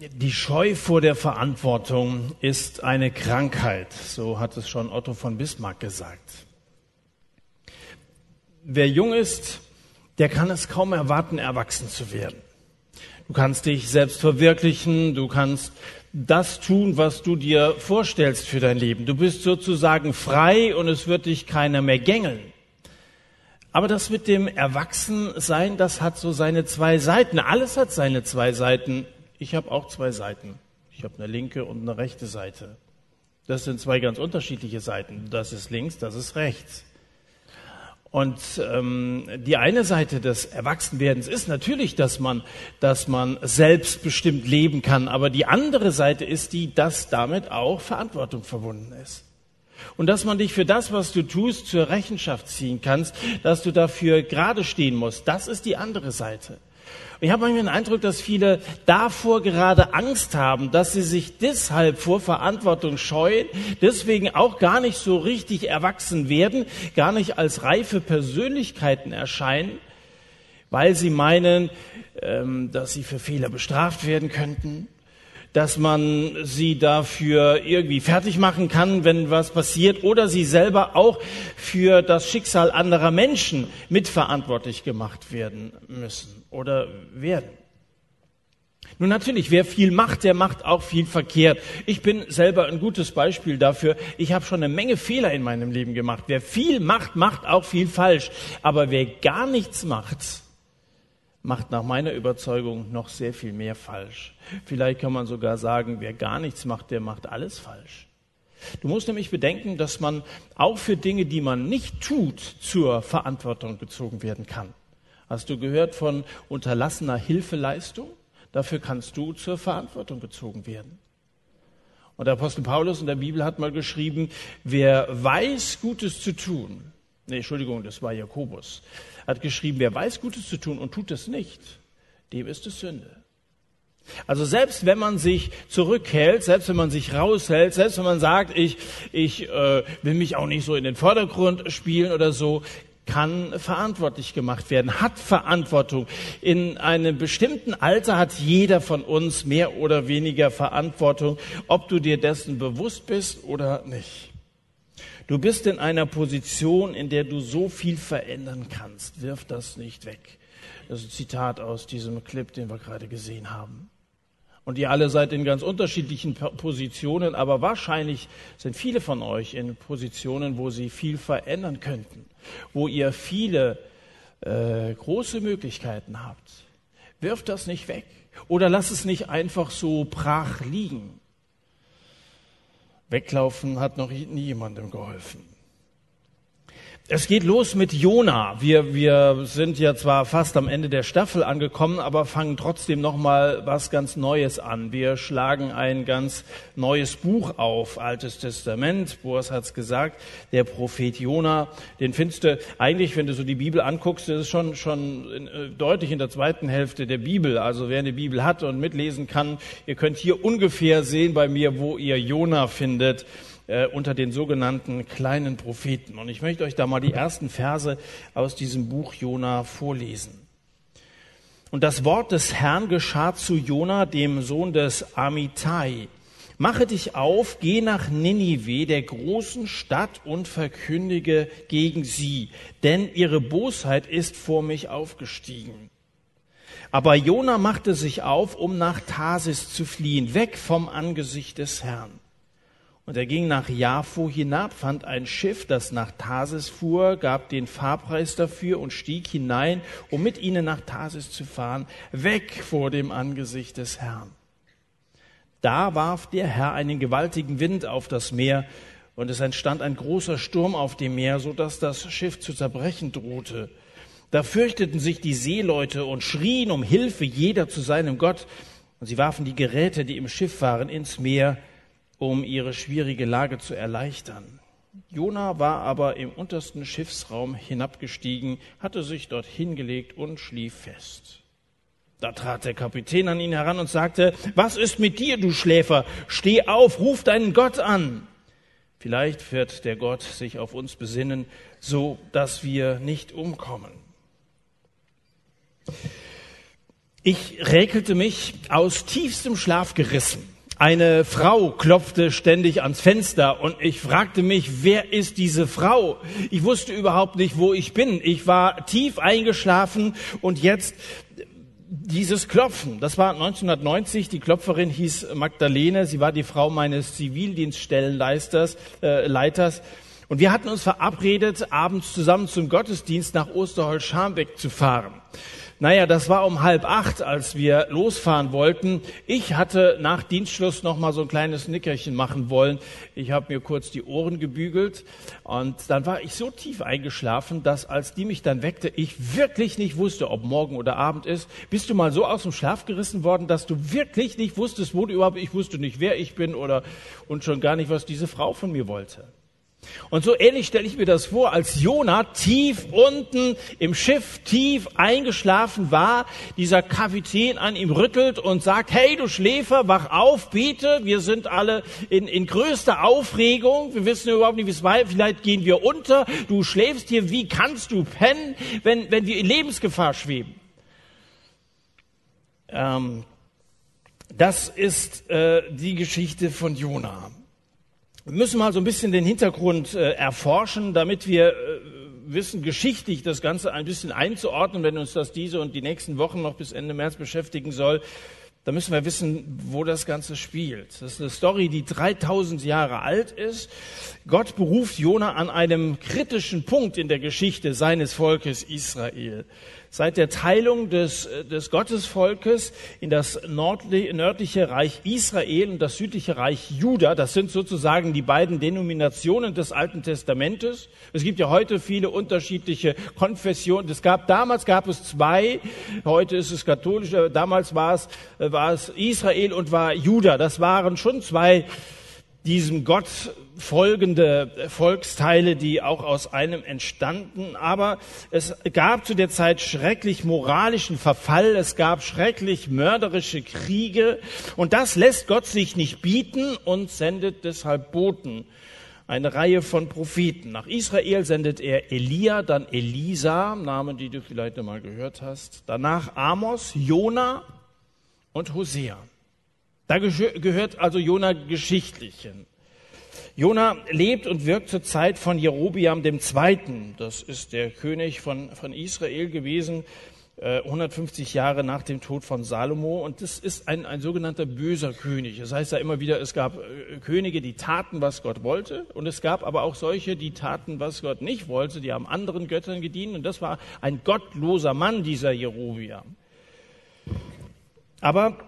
Die Scheu vor der Verantwortung ist eine Krankheit, so hat es schon Otto von Bismarck gesagt. Wer jung ist, der kann es kaum erwarten, erwachsen zu werden. Du kannst dich selbst verwirklichen, du kannst das tun, was du dir vorstellst für dein Leben. Du bist sozusagen frei und es wird dich keiner mehr gängeln. Aber das mit dem Erwachsensein, das hat so seine zwei Seiten. Alles hat seine zwei Seiten. Ich habe auch zwei Seiten. Ich habe eine linke und eine rechte Seite. Das sind zwei ganz unterschiedliche Seiten. Das ist links, das ist rechts. Und ähm, die eine Seite des Erwachsenwerdens ist natürlich, dass man, dass man selbstbestimmt leben kann. Aber die andere Seite ist die, dass damit auch Verantwortung verbunden ist. Und dass man dich für das, was du tust, zur Rechenschaft ziehen kannst, dass du dafür gerade stehen musst. Das ist die andere Seite. Ich habe manchmal den Eindruck, dass viele davor gerade Angst haben, dass sie sich deshalb vor Verantwortung scheuen, deswegen auch gar nicht so richtig erwachsen werden, gar nicht als reife Persönlichkeiten erscheinen, weil sie meinen, ähm, dass sie für Fehler bestraft werden könnten, dass man sie dafür irgendwie fertig machen kann, wenn was passiert, oder sie selber auch für das Schicksal anderer Menschen mitverantwortlich gemacht werden müssen oder werden. Nun natürlich, wer viel macht, der macht auch viel verkehrt. Ich bin selber ein gutes Beispiel dafür. Ich habe schon eine Menge Fehler in meinem Leben gemacht. Wer viel macht, macht auch viel falsch. Aber wer gar nichts macht, macht nach meiner Überzeugung noch sehr viel mehr falsch. Vielleicht kann man sogar sagen, wer gar nichts macht, der macht alles falsch. Du musst nämlich bedenken, dass man auch für Dinge, die man nicht tut, zur Verantwortung gezogen werden kann. Hast du gehört von unterlassener Hilfeleistung? Dafür kannst du zur Verantwortung gezogen werden. Und der Apostel Paulus in der Bibel hat mal geschrieben, wer weiß, Gutes zu tun, nee, Entschuldigung, das war Jakobus, hat geschrieben, wer weiß Gutes zu tun und tut es nicht, dem ist es Sünde. Also selbst wenn man sich zurückhält, selbst wenn man sich raushält, selbst wenn man sagt, ich, ich äh, will mich auch nicht so in den Vordergrund spielen oder so, kann verantwortlich gemacht werden, hat Verantwortung. In einem bestimmten Alter hat jeder von uns mehr oder weniger Verantwortung, ob du dir dessen bewusst bist oder nicht. Du bist in einer Position, in der du so viel verändern kannst. Wirf das nicht weg. Das ist ein Zitat aus diesem Clip, den wir gerade gesehen haben. Und ihr alle seid in ganz unterschiedlichen Positionen, aber wahrscheinlich sind viele von euch in Positionen, wo sie viel verändern könnten, wo ihr viele äh, große Möglichkeiten habt. Wirft das nicht weg oder lass es nicht einfach so brach liegen. Weglaufen hat noch nie jemandem geholfen. Es geht los mit Jona. Wir, wir sind ja zwar fast am Ende der Staffel angekommen, aber fangen trotzdem noch mal was ganz Neues an. Wir schlagen ein ganz neues Buch auf, Altes Testament. Boas hat's gesagt, der Prophet Jona. Den findest du eigentlich, wenn du so die Bibel anguckst, das ist schon schon in, äh, deutlich in der zweiten Hälfte der Bibel. Also wer eine Bibel hat und mitlesen kann, ihr könnt hier ungefähr sehen bei mir, wo ihr Jona findet äh, unter den sogenannten kleinen Propheten. Und ich möchte euch da mal die ersten Verse aus diesem Buch Jona vorlesen. Und das Wort des Herrn geschah zu Jona, dem Sohn des Amitai. Mache dich auf, geh nach Ninive, der großen Stadt, und verkündige gegen sie, denn ihre Bosheit ist vor mich aufgestiegen. Aber Jona machte sich auf, um nach Tarsis zu fliehen, weg vom Angesicht des Herrn. Und er ging nach Jaffo hinab, fand ein Schiff, das nach Tarsis fuhr, gab den Fahrpreis dafür und stieg hinein, um mit ihnen nach Tarsis zu fahren, weg vor dem Angesicht des Herrn. Da warf der Herr einen gewaltigen Wind auf das Meer, und es entstand ein großer Sturm auf dem Meer, so dass das Schiff zu zerbrechen drohte. Da fürchteten sich die Seeleute und schrien um Hilfe, jeder zu seinem Gott. Und sie warfen die Geräte, die im Schiff waren, ins Meer, um ihre schwierige Lage zu erleichtern. Jona war aber im untersten Schiffsraum hinabgestiegen, hatte sich dort hingelegt und schlief fest. Da trat der Kapitän an ihn heran und sagte, was ist mit dir, du Schläfer? Steh auf, ruf deinen Gott an. Vielleicht wird der Gott sich auf uns besinnen, so dass wir nicht umkommen. Ich räkelte mich aus tiefstem Schlaf gerissen. Eine Frau klopfte ständig ans Fenster und ich fragte mich, wer ist diese Frau? Ich wusste überhaupt nicht, wo ich bin. Ich war tief eingeschlafen und jetzt dieses Klopfen. Das war 1990. Die Klopferin hieß Magdalene. Sie war die Frau meines Zivildienststellenleiters. Äh, Leiters. Und wir hatten uns verabredet, abends zusammen zum Gottesdienst nach Osterholz-Scharmbeck zu fahren. Naja, das war um halb acht, als wir losfahren wollten. Ich hatte nach Dienstschluss noch mal so ein kleines Nickerchen machen wollen. Ich habe mir kurz die Ohren gebügelt und dann war ich so tief eingeschlafen, dass als die mich dann weckte, ich wirklich nicht wusste, ob morgen oder Abend ist. Bist du mal so aus dem Schlaf gerissen worden, dass du wirklich nicht wusstest, wo du überhaupt, ich wusste nicht, wer ich bin oder und schon gar nicht, was diese Frau von mir wollte. Und so ähnlich stelle ich mir das vor, als Jona tief unten im Schiff, tief eingeschlafen war, dieser Kapitän an ihm rüttelt und sagt, hey du Schläfer, wach auf, biete, wir sind alle in, in größter Aufregung, wir wissen überhaupt nicht, wie es war, vielleicht gehen wir unter, du schläfst hier, wie kannst du pennen, wenn, wenn wir in Lebensgefahr schweben? Ähm, das ist äh, die Geschichte von Jona. Wir müssen mal so ein bisschen den Hintergrund äh, erforschen, damit wir äh, wissen, geschichtlich das Ganze ein bisschen einzuordnen, wenn uns das diese und die nächsten Wochen noch bis Ende März beschäftigen soll. Da müssen wir wissen, wo das Ganze spielt. Das ist eine Story, die 3000 Jahre alt ist. Gott beruft Jona an einem kritischen Punkt in der Geschichte seines Volkes Israel. Seit der Teilung des, des Gottesvolkes in das nördliche Reich Israel und das südliche Reich Juda, das sind sozusagen die beiden Denominationen des Alten Testamentes. Es gibt ja heute viele unterschiedliche Konfessionen. Es gab, damals gab es zwei, heute ist es katholisch, damals war es, war es Israel und war Juda. Das waren schon zwei diesem Gott folgende Volksteile, die auch aus einem entstanden. Aber es gab zu der Zeit schrecklich moralischen Verfall, es gab schrecklich mörderische Kriege und das lässt Gott sich nicht bieten und sendet deshalb Boten. Eine Reihe von Propheten. Nach Israel sendet er Elia, dann Elisa, Namen, die du vielleicht einmal gehört hast. Danach Amos, Jona und Hosea. Da gehört also Jona geschichtlich hin. Jona lebt und wirkt zur Zeit von Jerobiam II. Das ist der König von, von Israel gewesen, 150 äh, Jahre nach dem Tod von Salomo. Und das ist ein, ein sogenannter böser König. Das heißt ja immer wieder, es gab äh, Könige, die taten, was Gott wollte. Und es gab aber auch solche, die taten, was Gott nicht wollte. Die haben anderen Göttern gedient. Und das war ein gottloser Mann, dieser Jerobiam. Aber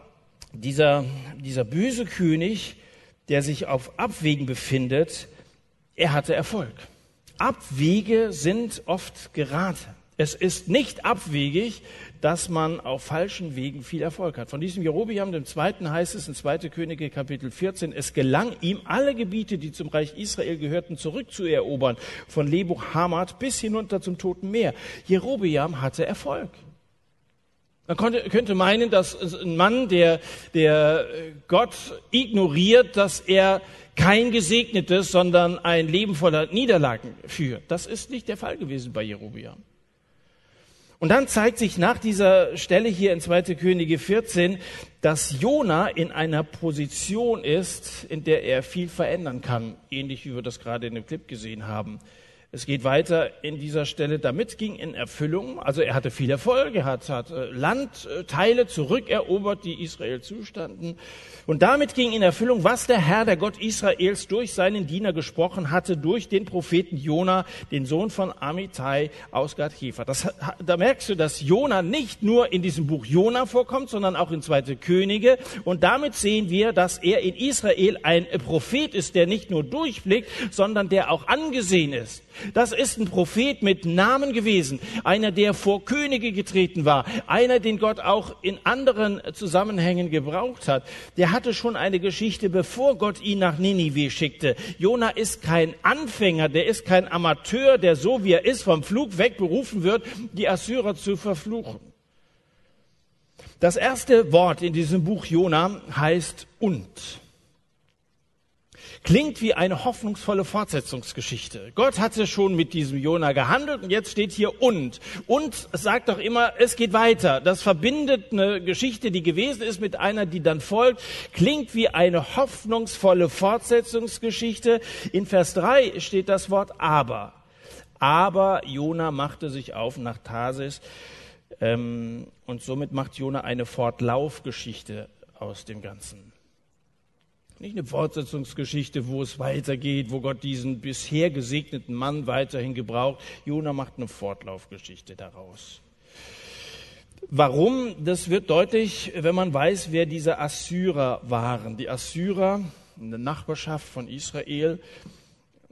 dieser, dieser böse König der sich auf Abwegen befindet, er hatte Erfolg. Abwege sind oft Gerate. Es ist nicht abwegig, dass man auf falschen Wegen viel Erfolg hat. Von diesem Jerobiam, dem zweiten, heißt es in 2. Könige Kapitel 14, es gelang ihm, alle Gebiete, die zum Reich Israel gehörten, zurückzuerobern, von Lebo Hamad bis hinunter zum Toten Meer. Jerobiam hatte Erfolg. Man konnte, könnte meinen, dass ein Mann, der, der Gott ignoriert, dass er kein gesegnetes, sondern ein Leben voller Niederlagen führt. Das ist nicht der Fall gewesen bei Jerobiam. Und dann zeigt sich nach dieser Stelle hier in 2. Könige 14, dass Jona in einer Position ist, in der er viel verändern kann, ähnlich wie wir das gerade in dem Clip gesehen haben. Es geht weiter in dieser Stelle, damit ging in Erfüllung, also er hatte viel Erfolg, er hat, hat äh, Landteile zurückerobert, die Israel zustanden. Und damit ging in Erfüllung, was der Herr, der Gott Israels, durch seinen Diener gesprochen hatte, durch den Propheten Jona, den Sohn von Amitai aus Gad Hefer. Das, da merkst du, dass Jona nicht nur in diesem Buch Jona vorkommt, sondern auch in Zweite Könige. Und damit sehen wir, dass er in Israel ein Prophet ist, der nicht nur durchblickt, sondern der auch angesehen ist. Das ist ein Prophet mit Namen gewesen, einer, der vor Könige getreten war, einer, den Gott auch in anderen Zusammenhängen gebraucht hat. Der hatte schon eine Geschichte, bevor Gott ihn nach Ninive schickte. Jona ist kein Anfänger, der ist kein Amateur, der so wie er ist vom Flug weg berufen wird, die Assyrer zu verfluchen. Das erste Wort in diesem Buch Jona heißt und. Klingt wie eine hoffnungsvolle Fortsetzungsgeschichte. Gott hatte schon mit diesem Jona gehandelt und jetzt steht hier und. Und sagt doch immer, es geht weiter. Das verbindet eine Geschichte, die gewesen ist, mit einer, die dann folgt. Klingt wie eine hoffnungsvolle Fortsetzungsgeschichte. In Vers 3 steht das Wort aber. Aber Jona machte sich auf nach Tarsis ähm, und somit macht Jona eine Fortlaufgeschichte aus dem Ganzen. Nicht eine Fortsetzungsgeschichte, wo es weitergeht, wo Gott diesen bisher gesegneten Mann weiterhin gebraucht. Jona macht eine Fortlaufgeschichte daraus. Warum? Das wird deutlich, wenn man weiß, wer diese Assyrer waren. Die Assyrer, eine Nachbarschaft von Israel,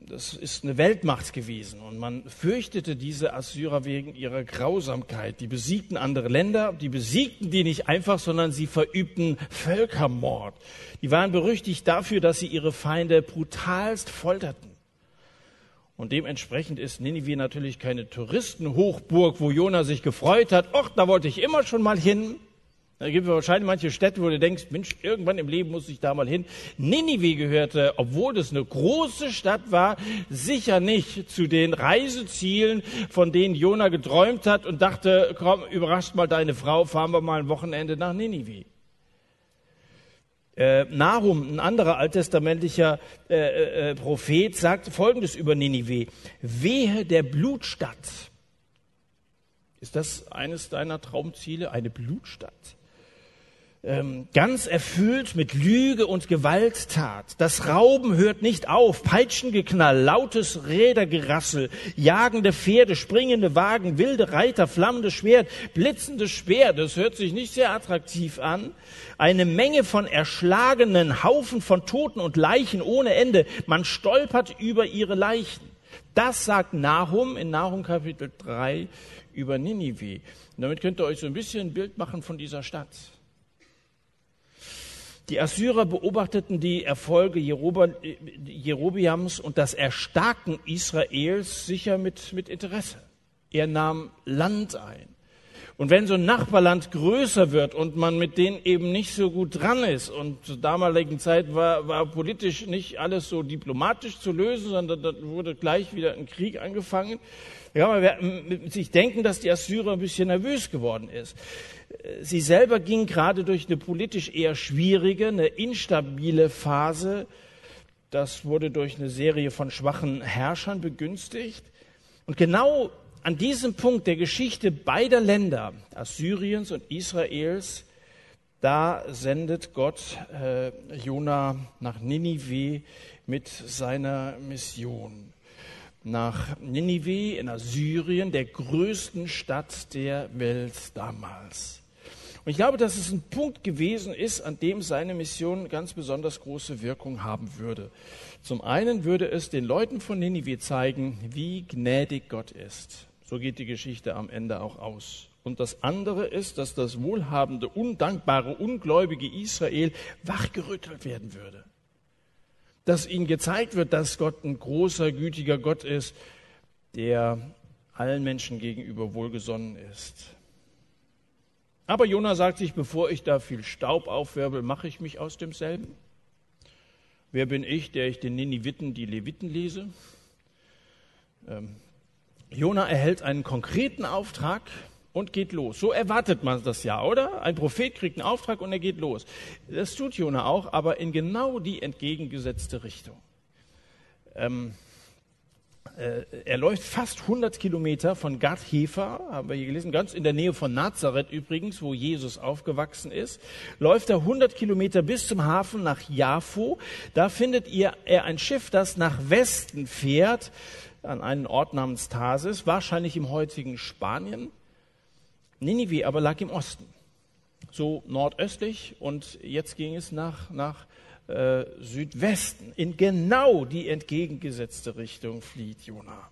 das ist eine Weltmacht gewesen und man fürchtete diese Assyrer wegen ihrer Grausamkeit. Die besiegten andere Länder, die besiegten die nicht einfach, sondern sie verübten Völkermord. Die waren berüchtigt dafür, dass sie ihre Feinde brutalst folterten. Und dementsprechend ist Ninive natürlich keine Touristenhochburg, wo Jona sich gefreut hat. Och, da wollte ich immer schon mal hin. Da gibt es wahrscheinlich manche Städte, wo du denkst, Mensch, irgendwann im Leben muss ich da mal hin. Ninive gehörte, obwohl das eine große Stadt war, sicher nicht zu den Reisezielen, von denen Jona geträumt hat und dachte, komm, überrascht mal deine Frau, fahren wir mal ein Wochenende nach Ninive. Äh, Nahum, ein anderer alttestamentlicher äh, äh, äh Prophet, sagt Folgendes über Ninive. Wehe der Blutstadt. Ist das eines deiner Traumziele, eine Blutstadt? Ähm, ganz erfüllt mit Lüge und Gewalttat. Das Rauben hört nicht auf, Peitschengeknall, lautes Rädergerassel, jagende Pferde, springende Wagen, wilde Reiter, flammendes Schwert, blitzendes Speer. Das hört sich nicht sehr attraktiv an. Eine Menge von erschlagenen Haufen von Toten und Leichen ohne Ende. Man stolpert über ihre Leichen. Das sagt Nahum in Nahum Kapitel 3 über Ninive. Damit könnt ihr euch so ein bisschen ein Bild machen von dieser Stadt. Die Assyrer beobachteten die Erfolge Jerobiams und das Erstarken Israels sicher mit, mit Interesse. Er nahm Land ein. Und wenn so ein Nachbarland größer wird und man mit denen eben nicht so gut dran ist, und zur damaligen Zeit war, war politisch nicht alles so diplomatisch zu lösen, sondern da wurde gleich wieder ein Krieg angefangen, ja, man sich denken, dass die Assyrer ein bisschen nervös geworden ist. Sie selber ging gerade durch eine politisch eher schwierige, eine instabile Phase. Das wurde durch eine Serie von schwachen Herrschern begünstigt. Und genau an diesem Punkt der Geschichte beider Länder, Assyriens und Israels, da sendet Gott äh, Jona nach Ninive mit seiner Mission. Nach Ninive in Assyrien, der größten Stadt der Welt damals. Und ich glaube, dass es ein Punkt gewesen ist, an dem seine Mission ganz besonders große Wirkung haben würde. Zum einen würde es den Leuten von Ninive zeigen, wie gnädig Gott ist. So geht die Geschichte am Ende auch aus. Und das andere ist, dass das wohlhabende, undankbare, ungläubige Israel wachgerüttelt werden würde. Dass ihnen gezeigt wird, dass Gott ein großer, gütiger Gott ist, der allen Menschen gegenüber wohlgesonnen ist. Aber Jona sagt sich, bevor ich da viel Staub aufwirbel, mache ich mich aus demselben. Wer bin ich, der ich den Niniviten die Leviten lese? Ähm, Jona erhält einen konkreten Auftrag und geht los. So erwartet man das ja, oder? Ein Prophet kriegt einen Auftrag und er geht los. Das tut Jona auch, aber in genau die entgegengesetzte Richtung. Ähm, äh, er läuft fast 100 Kilometer von Gad Hefer, haben wir hier gelesen, ganz in der Nähe von Nazareth übrigens, wo Jesus aufgewachsen ist. Läuft er 100 Kilometer bis zum Hafen nach Jaffo. Da findet ihr er ein Schiff, das nach Westen fährt an einen Ort namens Tarsis, wahrscheinlich im heutigen Spanien. Ninive aber lag im Osten, so nordöstlich und jetzt ging es nach, nach äh, Südwesten. In genau die entgegengesetzte Richtung flieht Jonah.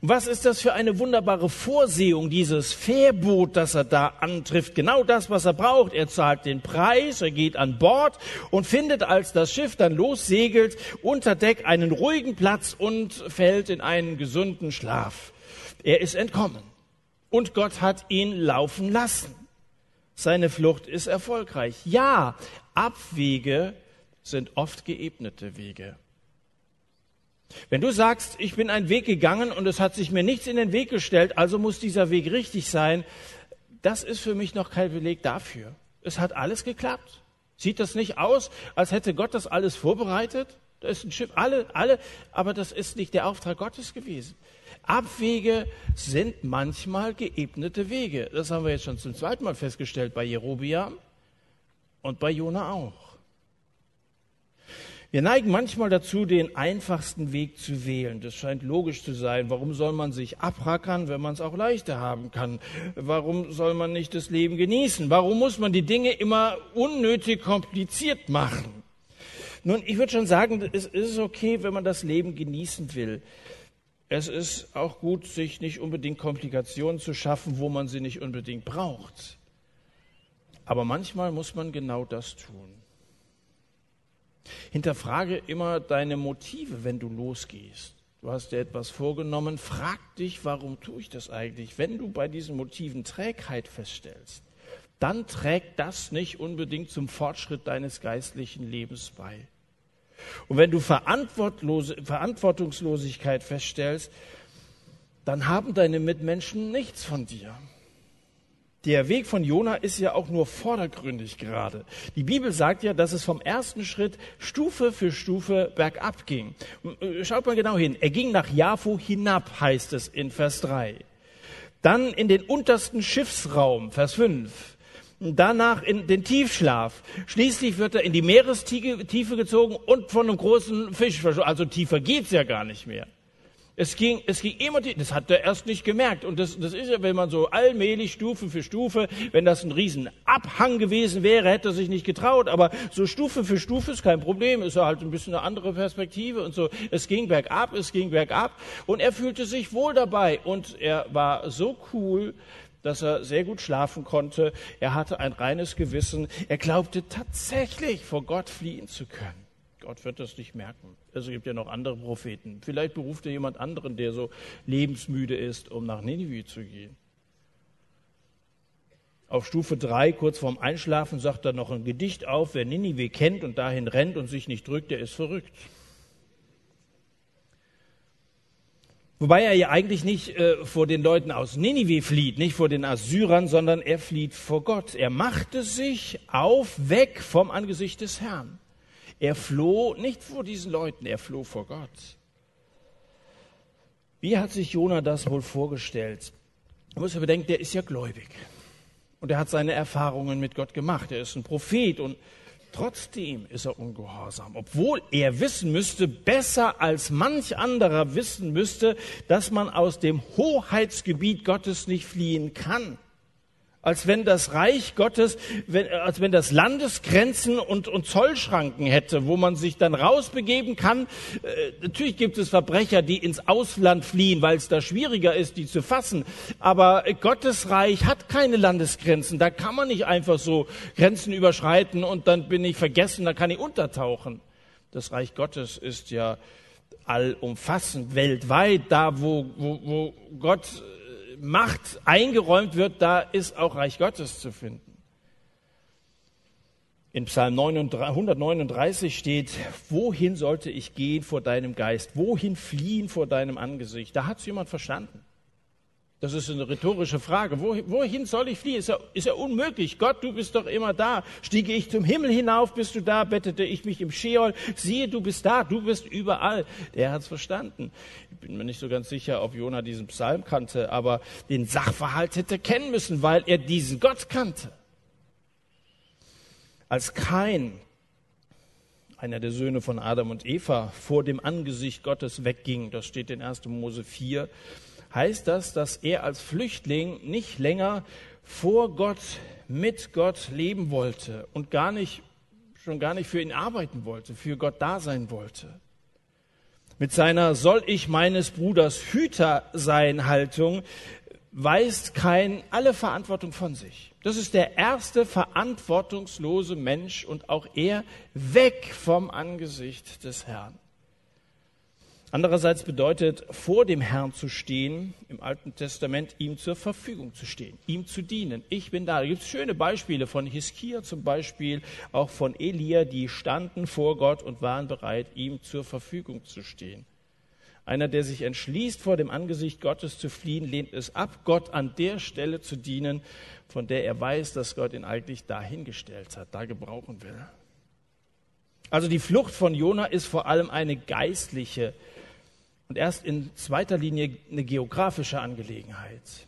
Und was ist das für eine wunderbare Vorsehung, dieses Fährboot, das er da antrifft? Genau das, was er braucht. Er zahlt den Preis, er geht an Bord und findet, als das Schiff dann lossegelt, unter Deck einen ruhigen Platz und fällt in einen gesunden Schlaf. Er ist entkommen und Gott hat ihn laufen lassen. Seine Flucht ist erfolgreich. Ja, Abwege sind oft geebnete Wege. Wenn du sagst, ich bin einen Weg gegangen und es hat sich mir nichts in den Weg gestellt, also muss dieser Weg richtig sein, das ist für mich noch kein Beleg dafür. Es hat alles geklappt. Sieht das nicht aus, als hätte Gott das alles vorbereitet? Da ist ein Schiff, alle, alle, aber das ist nicht der Auftrag Gottes gewesen. Abwege sind manchmal geebnete Wege. Das haben wir jetzt schon zum zweiten Mal festgestellt bei Jerobiam und bei Jona auch. Wir neigen manchmal dazu, den einfachsten Weg zu wählen. Das scheint logisch zu sein. Warum soll man sich abrackern, wenn man es auch leichter haben kann? Warum soll man nicht das Leben genießen? Warum muss man die Dinge immer unnötig kompliziert machen? Nun, ich würde schon sagen, es ist okay, wenn man das Leben genießen will. Es ist auch gut, sich nicht unbedingt Komplikationen zu schaffen, wo man sie nicht unbedingt braucht. Aber manchmal muss man genau das tun. Hinterfrage immer deine Motive, wenn du losgehst. Du hast dir etwas vorgenommen, frag dich, warum tue ich das eigentlich? Wenn du bei diesen Motiven Trägheit feststellst, dann trägt das nicht unbedingt zum Fortschritt deines geistlichen Lebens bei. Und wenn du Verantwortungslosigkeit feststellst, dann haben deine Mitmenschen nichts von dir. Der Weg von Jona ist ja auch nur vordergründig gerade. Die Bibel sagt ja, dass es vom ersten Schritt Stufe für Stufe bergab ging. Schaut mal genau hin. Er ging nach Jafo hinab, heißt es in Vers 3. Dann in den untersten Schiffsraum, Vers 5. Danach in den Tiefschlaf. Schließlich wird er in die Meerestiefe gezogen und von einem großen Fisch Also tiefer geht's ja gar nicht mehr. Es ging, es ging immer, das hat er erst nicht gemerkt. Und das, das ist ja, wenn man so allmählich Stufe für Stufe, wenn das ein Riesenabhang gewesen wäre, hätte er sich nicht getraut. Aber so Stufe für Stufe ist kein Problem, ist ja halt ein bisschen eine andere Perspektive und so. Es ging bergab, es ging bergab. Und er fühlte sich wohl dabei. Und er war so cool, dass er sehr gut schlafen konnte. Er hatte ein reines Gewissen. Er glaubte tatsächlich vor Gott fliehen zu können. Gott wird das nicht merken. Es gibt ja noch andere Propheten. Vielleicht beruft er jemand anderen, der so lebensmüde ist, um nach Ninive zu gehen. Auf Stufe 3, kurz vorm Einschlafen, sagt er noch ein Gedicht auf. Wer Ninive kennt und dahin rennt und sich nicht drückt, der ist verrückt. Wobei er ja eigentlich nicht äh, vor den Leuten aus Ninive flieht, nicht vor den Assyrern, sondern er flieht vor Gott. Er machte sich auf, weg vom Angesicht des Herrn. Er floh nicht vor diesen Leuten, er floh vor Gott. Wie hat sich Jona das wohl vorgestellt? Man muss ja bedenken, der ist ja gläubig. Und er hat seine Erfahrungen mit Gott gemacht. Er ist ein Prophet und trotzdem ist er ungehorsam. Obwohl er wissen müsste, besser als manch anderer wissen müsste, dass man aus dem Hoheitsgebiet Gottes nicht fliehen kann als wenn das Reich Gottes, wenn, als wenn das Landesgrenzen und, und Zollschranken hätte, wo man sich dann rausbegeben kann. Äh, natürlich gibt es Verbrecher, die ins Ausland fliehen, weil es da schwieriger ist, die zu fassen. Aber Gottes Reich hat keine Landesgrenzen. Da kann man nicht einfach so Grenzen überschreiten und dann bin ich vergessen, da kann ich untertauchen. Das Reich Gottes ist ja allumfassend, weltweit, da wo, wo, wo Gott Macht eingeräumt wird, da ist auch Reich Gottes zu finden. In Psalm 139 steht, wohin sollte ich gehen vor deinem Geist? Wohin fliehen vor deinem Angesicht? Da hat es jemand verstanden. Das ist eine rhetorische Frage. Wohin soll ich fliehen? Ist ja, ist ja unmöglich. Gott, du bist doch immer da. Stiege ich zum Himmel hinauf, bist du da. Bettete ich mich im Scheol. Siehe, du bist da. Du bist überall. Der hat es verstanden. Ich bin mir nicht so ganz sicher, ob Jona diesen Psalm kannte, aber den Sachverhalt hätte kennen müssen, weil er diesen Gott kannte. Als kein einer der Söhne von Adam und Eva, vor dem Angesicht Gottes wegging, das steht in 1. Mose 4, heißt das, dass er als Flüchtling nicht länger vor Gott, mit Gott leben wollte und gar nicht, schon gar nicht für ihn arbeiten wollte, für Gott da sein wollte. Mit seiner soll ich meines Bruders Hüter sein Haltung weist kein alle Verantwortung von sich. Das ist der erste verantwortungslose Mensch und auch er weg vom Angesicht des Herrn. Andererseits bedeutet, vor dem Herrn zu stehen, im Alten Testament ihm zur Verfügung zu stehen, ihm zu dienen. Ich bin da. Da gibt es schöne Beispiele von Hiskia zum Beispiel, auch von Elia, die standen vor Gott und waren bereit, ihm zur Verfügung zu stehen. Einer, der sich entschließt, vor dem Angesicht Gottes zu fliehen, lehnt es ab, Gott an der Stelle zu dienen, von der er weiß, dass Gott ihn eigentlich dahingestellt hat, da gebrauchen will. Also die Flucht von Jona ist vor allem eine geistliche und erst in zweiter Linie eine geografische Angelegenheit.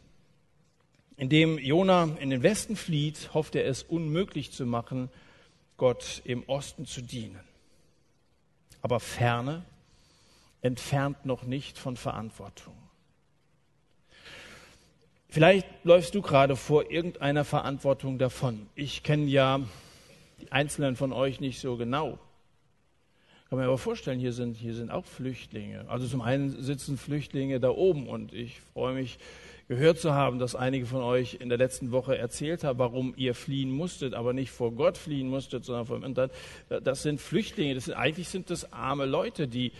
Indem Jona in den Westen flieht, hofft er es unmöglich zu machen, Gott im Osten zu dienen. Aber Ferne entfernt noch nicht von Verantwortung. Vielleicht läufst du gerade vor irgendeiner Verantwortung davon. Ich kenne ja die Einzelnen von euch nicht so genau. Kann man aber vorstellen, hier sind, hier sind auch Flüchtlinge. Also zum einen sitzen Flüchtlinge da oben und ich freue mich, gehört zu haben, dass einige von euch in der letzten Woche erzählt haben, warum ihr fliehen musstet, aber nicht vor Gott fliehen musstet, sondern vom Internet. Das sind Flüchtlinge. Das sind, eigentlich sind das arme Leute, die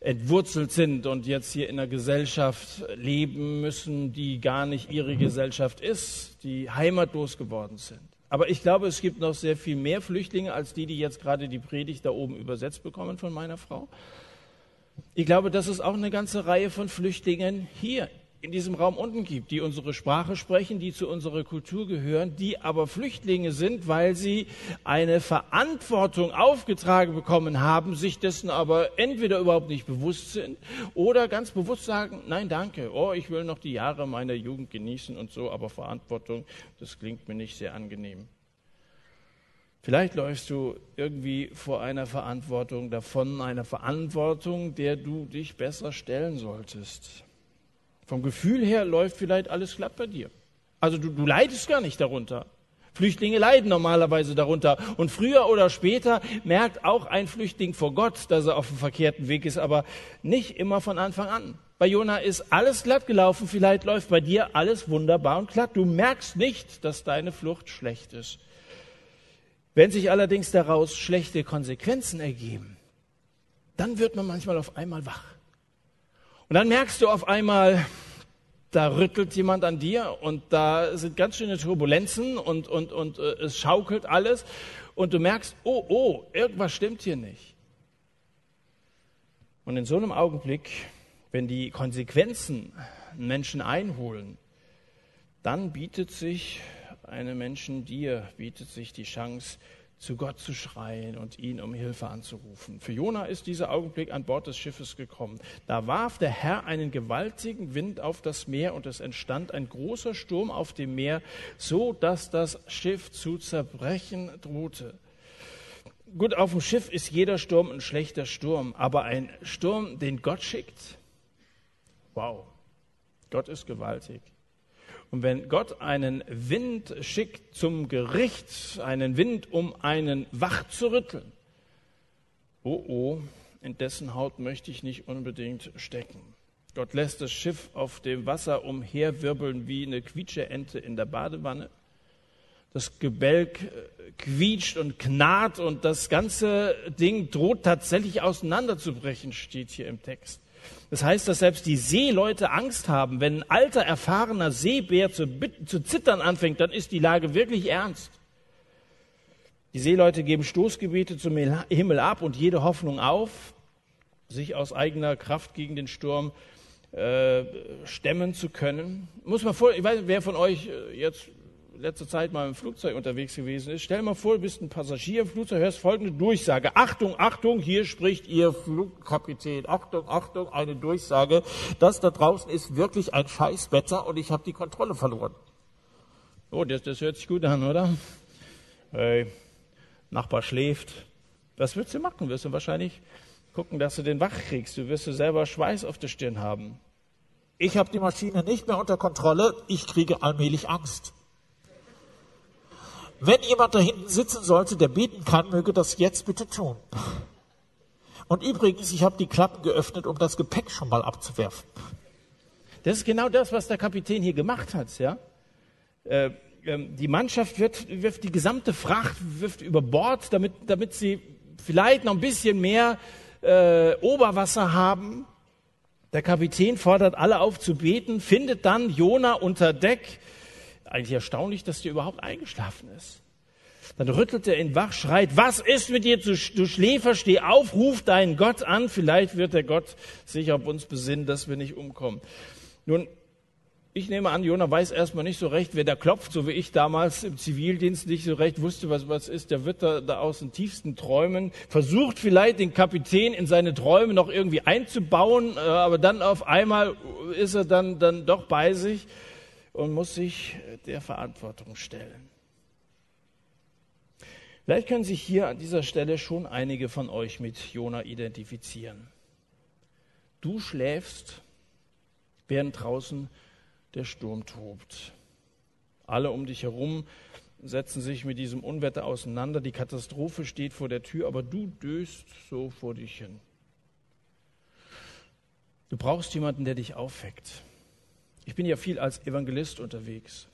entwurzelt sind und jetzt hier in einer Gesellschaft leben müssen, die gar nicht ihre Gesellschaft ist, die heimatlos geworden sind. Aber ich glaube, es gibt noch sehr viel mehr Flüchtlinge als die, die jetzt gerade die Predigt da oben übersetzt bekommen von meiner Frau. Ich glaube, dass es auch eine ganze Reihe von Flüchtlingen hier in diesem Raum unten gibt, die unsere Sprache sprechen, die zu unserer Kultur gehören, die aber Flüchtlinge sind, weil sie eine Verantwortung aufgetragen bekommen haben, sich dessen aber entweder überhaupt nicht bewusst sind oder ganz bewusst sagen, nein, danke, oh, ich will noch die Jahre meiner Jugend genießen und so, aber Verantwortung, das klingt mir nicht sehr angenehm. Vielleicht läufst du irgendwie vor einer Verantwortung davon, einer Verantwortung, der du dich besser stellen solltest. Vom Gefühl her läuft vielleicht alles glatt bei dir. Also du, du leidest gar nicht darunter. Flüchtlinge leiden normalerweise darunter. Und früher oder später merkt auch ein Flüchtling vor Gott, dass er auf dem verkehrten Weg ist, aber nicht immer von Anfang an. Bei Jona ist alles glatt gelaufen, vielleicht läuft bei dir alles wunderbar und glatt. Du merkst nicht, dass deine Flucht schlecht ist. Wenn sich allerdings daraus schlechte Konsequenzen ergeben, dann wird man manchmal auf einmal wach. Und dann merkst du auf einmal, da rüttelt jemand an dir und da sind ganz schöne Turbulenzen und, und, und äh, es schaukelt alles und du merkst, oh, oh, irgendwas stimmt hier nicht. Und in so einem Augenblick, wenn die Konsequenzen Menschen einholen, dann bietet sich einem Menschen dir, bietet sich die Chance, zu Gott zu schreien und ihn um Hilfe anzurufen. Für Jona ist dieser Augenblick an Bord des Schiffes gekommen. Da warf der Herr einen gewaltigen Wind auf das Meer und es entstand ein großer Sturm auf dem Meer, so dass das Schiff zu zerbrechen drohte. Gut, auf dem Schiff ist jeder Sturm ein schlechter Sturm, aber ein Sturm, den Gott schickt, wow, Gott ist gewaltig. Und wenn Gott einen Wind schickt zum Gericht, einen Wind, um einen wach zu rütteln, oh oh, in dessen Haut möchte ich nicht unbedingt stecken. Gott lässt das Schiff auf dem Wasser umherwirbeln wie eine Quietscheente in der Badewanne. Das Gebälk äh, quietscht und knarrt und das ganze Ding droht tatsächlich auseinanderzubrechen, steht hier im Text. Das heißt, dass selbst die Seeleute Angst haben. Wenn ein alter, erfahrener Seebär zu, zu zittern anfängt, dann ist die Lage wirklich ernst. Die Seeleute geben Stoßgebete zum Himmel ab und jede Hoffnung auf, sich aus eigener Kraft gegen den Sturm äh, stemmen zu können. Muss man vor, ich weiß, wer von euch äh, jetzt letzte Zeit mal im Flugzeug unterwegs gewesen ist, stell mal vor, du bist ein Passagier im Flugzeug, hörst folgende Durchsage. Achtung, Achtung, hier spricht Ihr Flugkapitän. Achtung, Achtung, eine Durchsage. Das da draußen ist wirklich ein Scheißwetter und ich habe die Kontrolle verloren. Oh, das, das hört sich gut an, oder? Hey, Nachbar schläft. Was willst du machen? Wirst du wahrscheinlich gucken, dass du den wach kriegst. Du wirst du selber Schweiß auf der Stirn haben. Ich habe die Maschine nicht mehr unter Kontrolle. Ich kriege allmählich Angst. Wenn jemand da hinten sitzen sollte, der beten kann, möge das jetzt bitte tun. Und übrigens, ich habe die Klappen geöffnet, um das Gepäck schon mal abzuwerfen. Das ist genau das, was der Kapitän hier gemacht hat, ja. Äh, ähm, die Mannschaft wird, wirft die gesamte Fracht wirft über Bord, damit, damit sie vielleicht noch ein bisschen mehr äh, Oberwasser haben. Der Kapitän fordert alle auf zu beten, findet dann Jona unter Deck. Eigentlich erstaunlich, dass der überhaupt eingeschlafen ist. Dann rüttelt er ihn wach, schreit, was ist mit dir, du Schläfer, steh auf, ruf deinen Gott an, vielleicht wird der Gott sich auf uns besinnen, dass wir nicht umkommen. Nun, ich nehme an, Jona weiß erstmal nicht so recht, wer da klopft, so wie ich damals im Zivildienst nicht so recht wusste, was was ist. Der wird da, da aus den tiefsten Träumen, versucht vielleicht den Kapitän in seine Träume noch irgendwie einzubauen, äh, aber dann auf einmal ist er dann, dann doch bei sich und muss sich der Verantwortung stellen. Vielleicht können sich hier an dieser Stelle schon einige von euch mit Jona identifizieren. Du schläfst, während draußen der Sturm tobt. Alle um dich herum setzen sich mit diesem Unwetter auseinander. Die Katastrophe steht vor der Tür, aber du döst so vor dich hin. Du brauchst jemanden, der dich aufweckt. Ich bin ja viel als Evangelist unterwegs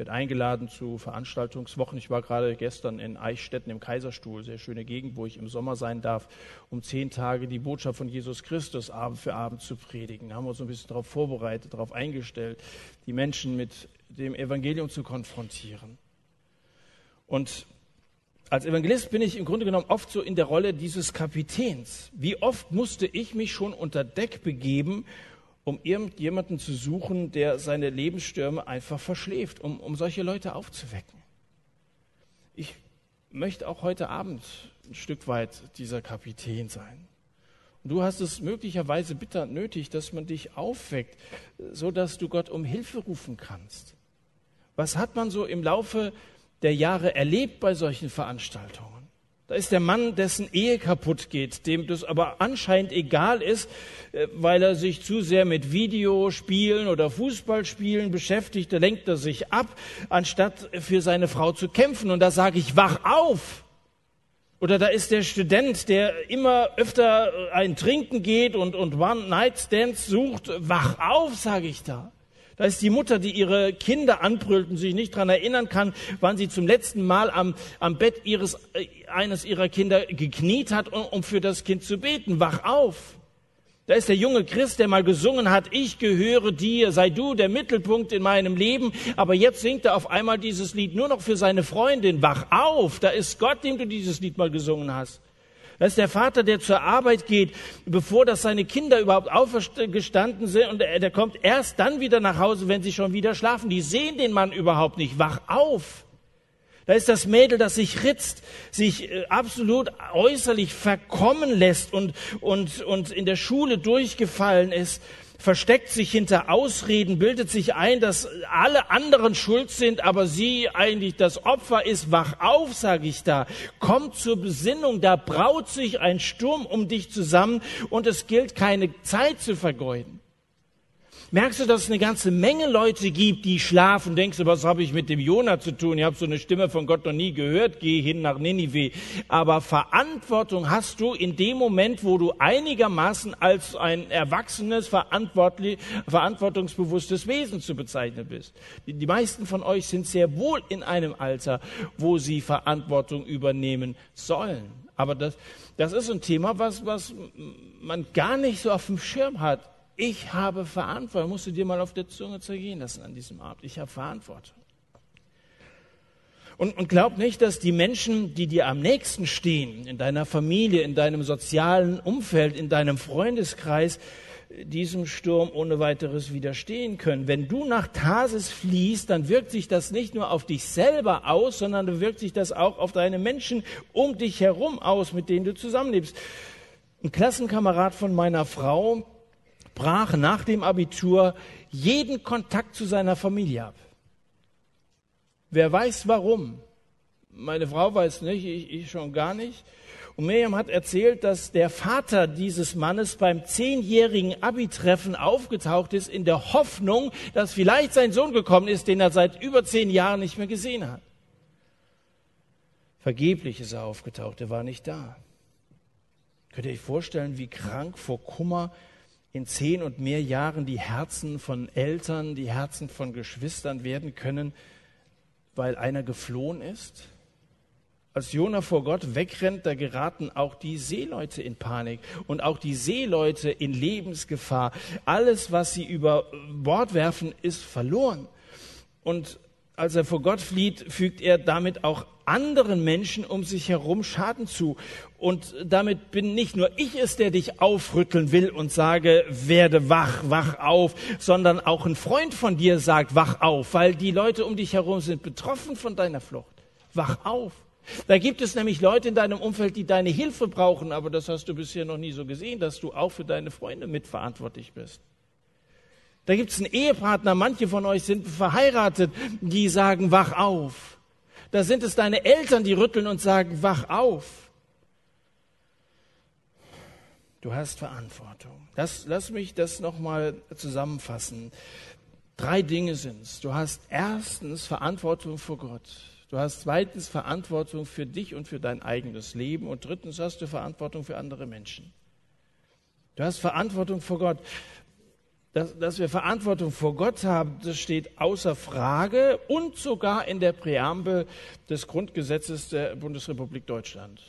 wird eingeladen zu Veranstaltungswochen. Ich war gerade gestern in Eichstätten im Kaiserstuhl, sehr schöne Gegend, wo ich im Sommer sein darf, um zehn Tage die Botschaft von Jesus Christus Abend für Abend zu predigen. Da haben wir uns ein bisschen darauf vorbereitet, darauf eingestellt, die Menschen mit dem Evangelium zu konfrontieren. Und als Evangelist bin ich im Grunde genommen oft so in der Rolle dieses Kapitäns. Wie oft musste ich mich schon unter Deck begeben, um irgendjemanden zu suchen, der seine Lebensstürme einfach verschläft, um, um solche Leute aufzuwecken. Ich möchte auch heute Abend ein Stück weit dieser Kapitän sein. Und du hast es möglicherweise bitter nötig, dass man dich aufweckt, so dass du Gott um Hilfe rufen kannst. Was hat man so im Laufe der Jahre erlebt bei solchen Veranstaltungen? Da ist der Mann, dessen Ehe kaputt geht, dem das aber anscheinend egal ist, äh, weil er sich zu sehr mit Videospielen oder Fußballspielen beschäftigt. Da lenkt er sich ab, anstatt für seine Frau zu kämpfen. Und da sage ich, wach auf! Oder da ist der Student, der immer öfter ein Trinken geht und, und One-Night-Stands sucht. Wach auf, sage ich da. Da ist die Mutter, die ihre Kinder anbrüllt und sich nicht daran erinnern kann, wann sie zum letzten Mal am, am Bett ihres, äh, eines ihrer Kinder gekniet hat, um, um für das Kind zu beten. Wach auf! Da ist der junge Christ, der mal gesungen hat, ich gehöre dir, sei du der Mittelpunkt in meinem Leben. Aber jetzt singt er auf einmal dieses Lied nur noch für seine Freundin. Wach auf, da ist Gott, dem du dieses Lied mal gesungen hast. Das ist der Vater, der zur Arbeit geht, bevor das seine Kinder überhaupt aufgestanden sind und der kommt erst dann wieder nach Hause, wenn sie schon wieder schlafen. Die sehen den Mann überhaupt nicht. Wach auf! Da ist das Mädel, das sich ritzt, sich äh, absolut äußerlich verkommen lässt und, und, und in der Schule durchgefallen ist versteckt sich hinter Ausreden, bildet sich ein, dass alle anderen schuld sind, aber sie eigentlich das Opfer ist. Wach auf, sage ich da. Komm zur Besinnung, da braut sich ein Sturm um dich zusammen und es gilt keine Zeit zu vergeuden merkst du, dass es eine ganze Menge Leute gibt, die schlafen. Denkst du, was habe ich mit dem Jona zu tun? Ich habe so eine Stimme von Gott noch nie gehört. Geh hin nach Ninive. Aber Verantwortung hast du in dem Moment, wo du einigermaßen als ein erwachsenes, verantwortungsbewusstes Wesen zu bezeichnen bist. Die meisten von euch sind sehr wohl in einem Alter, wo sie Verantwortung übernehmen sollen. Aber das, das ist ein Thema, was, was man gar nicht so auf dem Schirm hat. Ich habe Verantwortung. Musst du dir mal auf der Zunge zergehen lassen an diesem Abend. Ich habe Verantwortung. Und, und glaub nicht, dass die Menschen, die dir am nächsten stehen, in deiner Familie, in deinem sozialen Umfeld, in deinem Freundeskreis, diesem Sturm ohne weiteres widerstehen können. Wenn du nach Tarsis fließt, dann wirkt sich das nicht nur auf dich selber aus, sondern wirkt sich das auch auf deine Menschen um dich herum aus, mit denen du zusammenlebst. Ein Klassenkamerad von meiner Frau, brach nach dem Abitur jeden Kontakt zu seiner Familie ab. Wer weiß warum? Meine Frau weiß nicht, ich, ich schon gar nicht. Und Miriam hat erzählt, dass der Vater dieses Mannes beim zehnjährigen Abi-Treffen aufgetaucht ist, in der Hoffnung, dass vielleicht sein Sohn gekommen ist, den er seit über zehn Jahren nicht mehr gesehen hat. Vergeblich ist er aufgetaucht, er war nicht da. Könnt ihr euch vorstellen, wie krank vor Kummer in zehn und mehr Jahren die Herzen von Eltern, die Herzen von Geschwistern werden können, weil einer geflohen ist? Als Jona vor Gott wegrennt, da geraten auch die Seeleute in Panik und auch die Seeleute in Lebensgefahr. Alles, was sie über Bord werfen, ist verloren. Und als er vor Gott flieht, fügt er damit auch anderen Menschen um sich herum Schaden zu. Und damit bin nicht nur ich es, der dich aufrütteln will und sage, werde wach, wach auf, sondern auch ein Freund von dir sagt, wach auf, weil die Leute um dich herum sind betroffen von deiner Flucht. Wach auf. Da gibt es nämlich Leute in deinem Umfeld, die deine Hilfe brauchen, aber das hast du bisher noch nie so gesehen, dass du auch für deine Freunde mitverantwortlich bist. Da gibt es einen Ehepartner, manche von euch sind verheiratet, die sagen, wach auf. Da sind es deine Eltern, die rütteln und sagen, wach auf. Du hast Verantwortung. Das, lass mich das nochmal zusammenfassen. Drei Dinge sind's. Du hast erstens Verantwortung vor Gott. Du hast zweitens Verantwortung für dich und für dein eigenes Leben. Und drittens hast du Verantwortung für andere Menschen. Du hast Verantwortung vor Gott. Dass, dass wir Verantwortung vor Gott haben, das steht außer Frage und sogar in der Präambel des Grundgesetzes der Bundesrepublik Deutschland.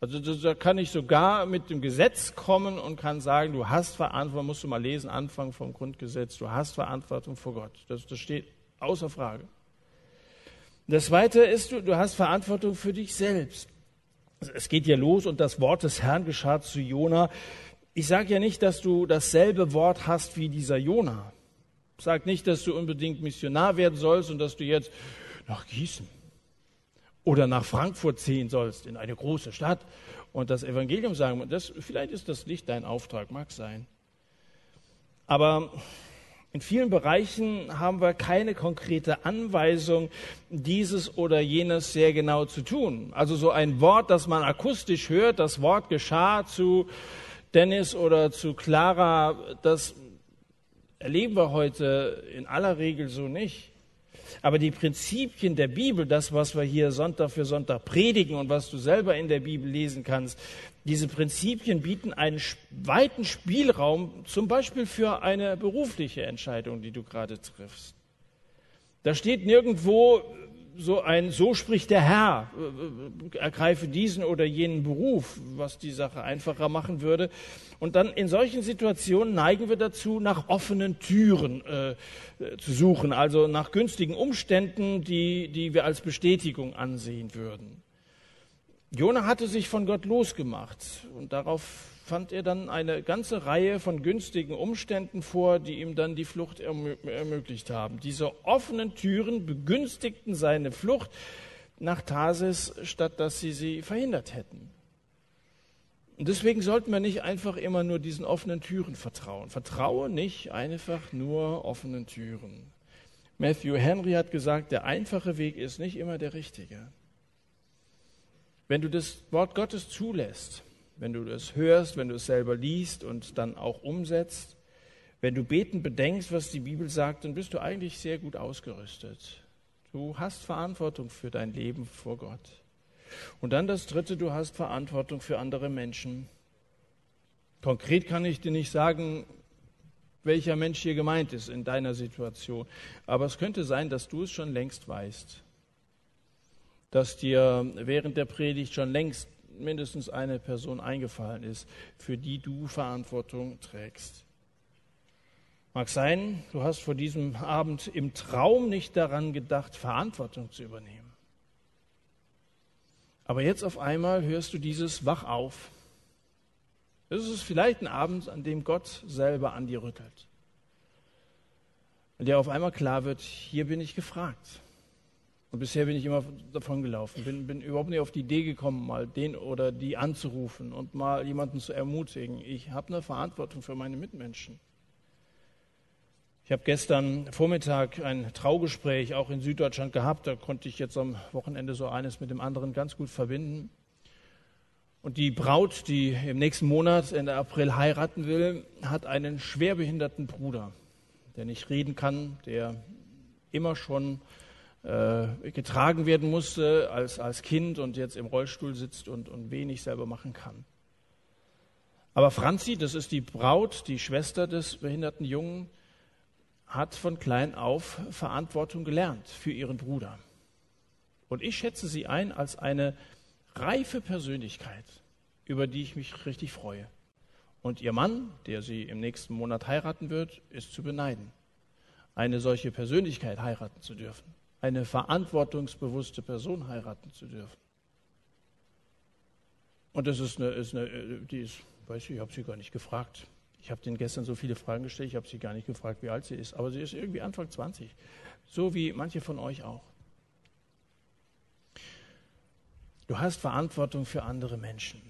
Also da kann ich sogar mit dem Gesetz kommen und kann sagen, du hast Verantwortung, musst du mal lesen, Anfang vom Grundgesetz, du hast Verantwortung vor Gott. Das, das steht außer Frage. Das Zweite ist, du, du hast Verantwortung für dich selbst. Es geht ja los und das Wort des Herrn geschah zu Jona. Ich sage ja nicht, dass du dasselbe Wort hast wie dieser Jona. Sage nicht, dass du unbedingt Missionar werden sollst und dass du jetzt nach Gießen oder nach Frankfurt ziehen sollst, in eine große Stadt und das Evangelium sagen. Das, vielleicht ist das nicht dein Auftrag, mag sein. Aber in vielen Bereichen haben wir keine konkrete Anweisung, dieses oder jenes sehr genau zu tun. Also so ein Wort, das man akustisch hört, das Wort geschah zu Dennis oder zu Clara, das erleben wir heute in aller Regel so nicht. Aber die Prinzipien der Bibel, das, was wir hier Sonntag für Sonntag predigen und was du selber in der Bibel lesen kannst, diese Prinzipien bieten einen weiten Spielraum, zum Beispiel für eine berufliche Entscheidung, die du gerade triffst. Da steht nirgendwo so ein, so spricht der Herr, ergreife diesen oder jenen Beruf, was die Sache einfacher machen würde. Und dann in solchen Situationen neigen wir dazu, nach offenen Türen äh, zu suchen, also nach günstigen Umständen, die, die wir als Bestätigung ansehen würden. Jona hatte sich von Gott losgemacht und darauf fand er dann eine ganze Reihe von günstigen Umständen vor, die ihm dann die Flucht ermöglicht haben. Diese offenen Türen begünstigten seine Flucht nach Tarsis, statt dass sie sie verhindert hätten. Und deswegen sollten wir nicht einfach immer nur diesen offenen Türen vertrauen. Vertraue nicht einfach nur offenen Türen. Matthew Henry hat gesagt, der einfache Weg ist nicht immer der richtige. Wenn du das Wort Gottes zulässt, wenn du das hörst, wenn du es selber liest und dann auch umsetzt, wenn du beten bedenkst, was die Bibel sagt, dann bist du eigentlich sehr gut ausgerüstet. Du hast Verantwortung für dein Leben vor Gott. Und dann das Dritte, du hast Verantwortung für andere Menschen. Konkret kann ich dir nicht sagen, welcher Mensch hier gemeint ist in deiner Situation. Aber es könnte sein, dass du es schon längst weißt dass dir während der Predigt schon längst mindestens eine Person eingefallen ist, für die du Verantwortung trägst. Mag sein, du hast vor diesem Abend im Traum nicht daran gedacht, Verantwortung zu übernehmen. Aber jetzt auf einmal hörst du dieses Wach auf. Es ist vielleicht ein Abend, an dem Gott selber an dir rüttelt. Und dir auf einmal klar wird, hier bin ich gefragt. Und bisher bin ich immer davon gelaufen, bin, bin überhaupt nicht auf die Idee gekommen, mal den oder die anzurufen und mal jemanden zu ermutigen. Ich habe eine Verantwortung für meine Mitmenschen. Ich habe gestern Vormittag ein Traugespräch auch in Süddeutschland gehabt. Da konnte ich jetzt am Wochenende so eines mit dem anderen ganz gut verbinden. Und die Braut, die im nächsten Monat, Ende April, heiraten will, hat einen schwerbehinderten Bruder, der nicht reden kann, der immer schon äh, getragen werden musste als, als Kind und jetzt im Rollstuhl sitzt und, und wenig selber machen kann. Aber Franzi, das ist die Braut, die Schwester des behinderten Jungen, hat von klein auf Verantwortung gelernt für ihren Bruder. Und ich schätze sie ein als eine reife Persönlichkeit, über die ich mich richtig freue. Und ihr Mann, der sie im nächsten Monat heiraten wird, ist zu beneiden, eine solche Persönlichkeit heiraten zu dürfen, eine verantwortungsbewusste Person heiraten zu dürfen. Und das ist eine, ist eine die ist, weiß ich, ich habe sie gar nicht gefragt. Ich habe denen gestern so viele Fragen gestellt, ich habe sie gar nicht gefragt, wie alt sie ist. Aber sie ist irgendwie Anfang 20, so wie manche von euch auch. Du hast Verantwortung für andere Menschen.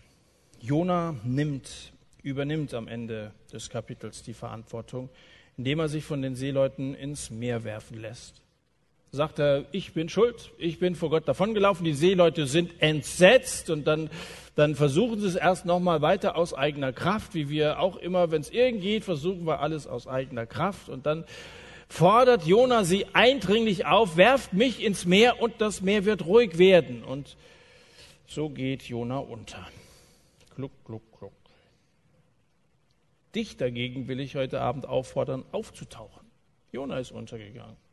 Jona nimmt übernimmt am Ende des Kapitels die Verantwortung, indem er sich von den Seeleuten ins Meer werfen lässt. Sagt er, ich bin schuld, ich bin vor Gott davongelaufen, die Seeleute sind entsetzt und dann, dann versuchen sie es erst nochmal weiter aus eigener Kraft, wie wir auch immer, wenn es irgend geht, versuchen wir alles aus eigener Kraft und dann fordert Jona sie eindringlich auf, werft mich ins Meer und das Meer wird ruhig werden. Und so geht Jona unter. Gluck, gluck, gluck. Dich dagegen will ich heute Abend auffordern, aufzutauchen. Jona ist untergegangen.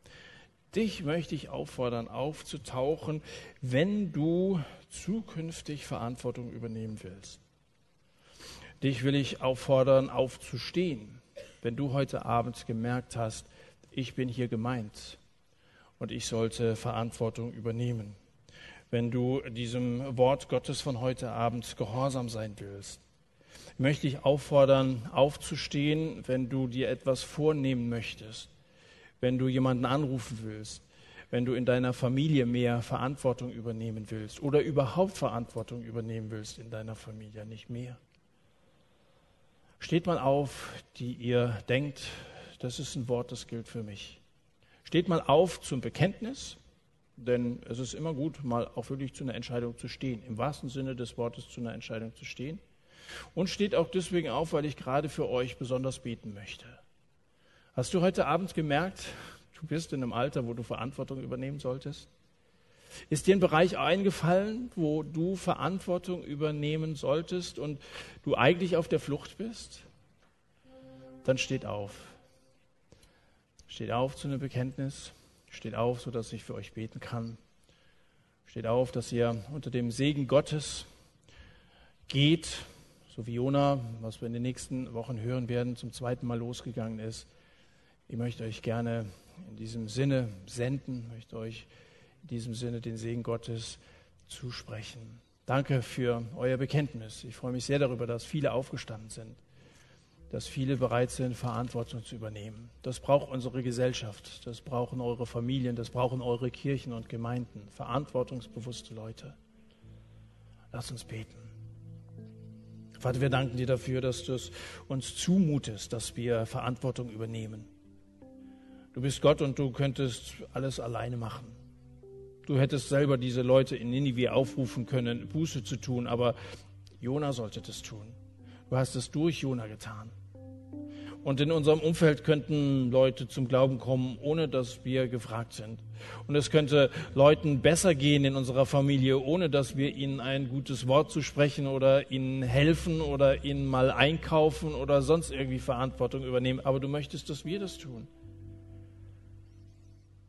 Dich möchte ich auffordern, aufzutauchen, wenn du zukünftig Verantwortung übernehmen willst. Dich will ich auffordern, aufzustehen, wenn du heute Abend gemerkt hast, ich bin hier gemeint und ich sollte Verantwortung übernehmen. Wenn du diesem Wort Gottes von heute Abend gehorsam sein willst möchte ich auffordern, aufzustehen, wenn du dir etwas vornehmen möchtest, wenn du jemanden anrufen willst, wenn du in deiner Familie mehr Verantwortung übernehmen willst oder überhaupt Verantwortung übernehmen willst in deiner Familie, nicht mehr. Steht mal auf, die ihr denkt, das ist ein Wort, das gilt für mich. Steht mal auf zum Bekenntnis, denn es ist immer gut, mal auch wirklich zu einer Entscheidung zu stehen, im wahrsten Sinne des Wortes zu einer Entscheidung zu stehen und steht auch deswegen auf, weil ich gerade für euch besonders beten möchte. Hast du heute Abend gemerkt, du bist in einem Alter, wo du Verantwortung übernehmen solltest? Ist dir ein Bereich eingefallen, wo du Verantwortung übernehmen solltest und du eigentlich auf der Flucht bist? Dann steht auf. Steht auf zu einem Bekenntnis. Steht auf, sodass ich für euch beten kann. Steht auf, dass ihr unter dem Segen Gottes geht so wie Jona, was wir in den nächsten Wochen hören werden, zum zweiten Mal losgegangen ist. Ich möchte euch gerne in diesem Sinne senden, möchte euch in diesem Sinne den Segen Gottes zusprechen. Danke für euer Bekenntnis. Ich freue mich sehr darüber, dass viele aufgestanden sind, dass viele bereit sind, Verantwortung zu übernehmen. Das braucht unsere Gesellschaft, das brauchen eure Familien, das brauchen eure Kirchen und Gemeinden, verantwortungsbewusste Leute. Lasst uns beten. Vater, wir danken dir dafür, dass du es uns zumutest, dass wir Verantwortung übernehmen. Du bist Gott und du könntest alles alleine machen. Du hättest selber diese Leute in Ninive aufrufen können, Buße zu tun, aber Jona sollte das tun. Du hast es durch Jona getan. Und in unserem Umfeld könnten Leute zum Glauben kommen, ohne dass wir gefragt sind. Und es könnte Leuten besser gehen in unserer Familie, ohne dass wir ihnen ein gutes Wort zu sprechen oder ihnen helfen oder ihnen mal einkaufen oder sonst irgendwie Verantwortung übernehmen. Aber du möchtest, dass wir das tun.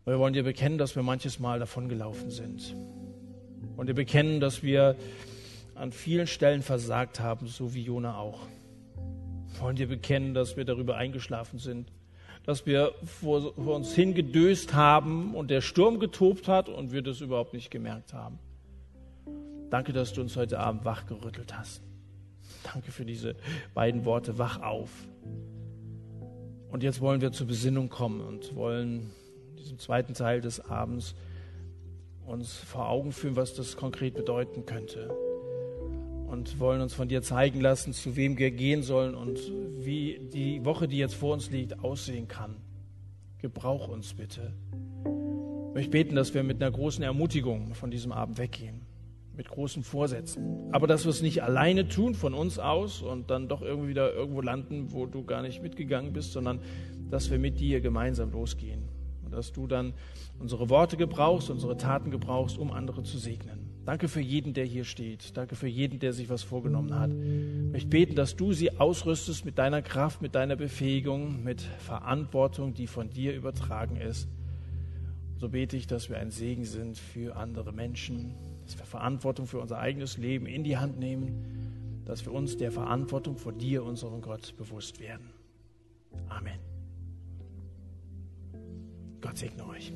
Wir wollen dir bekennen, dass wir manches Mal davongelaufen sind. Und dir bekennen, dass wir an vielen Stellen versagt haben, so wie Jona auch wollen dir bekennen, dass wir darüber eingeschlafen sind, dass wir vor, vor uns hingedöst haben und der Sturm getobt hat und wir das überhaupt nicht gemerkt haben. Danke, dass du uns heute Abend wachgerüttelt hast. Danke für diese beiden Worte, wach auf. Und jetzt wollen wir zur Besinnung kommen und wollen diesem zweiten Teil des Abends uns vor Augen führen, was das konkret bedeuten könnte und wollen uns von dir zeigen lassen, zu wem wir gehen sollen und wie die Woche, die jetzt vor uns liegt, aussehen kann. Gebrauch uns bitte. Ich möchte beten, dass wir mit einer großen Ermutigung von diesem Abend weggehen, mit großen Vorsätzen. Aber dass wir es nicht alleine tun von uns aus und dann doch irgendwie wieder irgendwo landen, wo du gar nicht mitgegangen bist, sondern dass wir mit dir gemeinsam losgehen dass du dann unsere Worte gebrauchst, unsere Taten gebrauchst, um andere zu segnen. Danke für jeden, der hier steht. Danke für jeden, der sich was vorgenommen hat. Ich möchte beten, dass du sie ausrüstest mit deiner Kraft, mit deiner Befähigung, mit Verantwortung, die von dir übertragen ist. So bete ich, dass wir ein Segen sind für andere Menschen. dass wir Verantwortung für unser eigenes Leben in die Hand nehmen, dass wir uns der Verantwortung vor dir, unserem Gott, bewusst werden. Amen. Gott segne euch.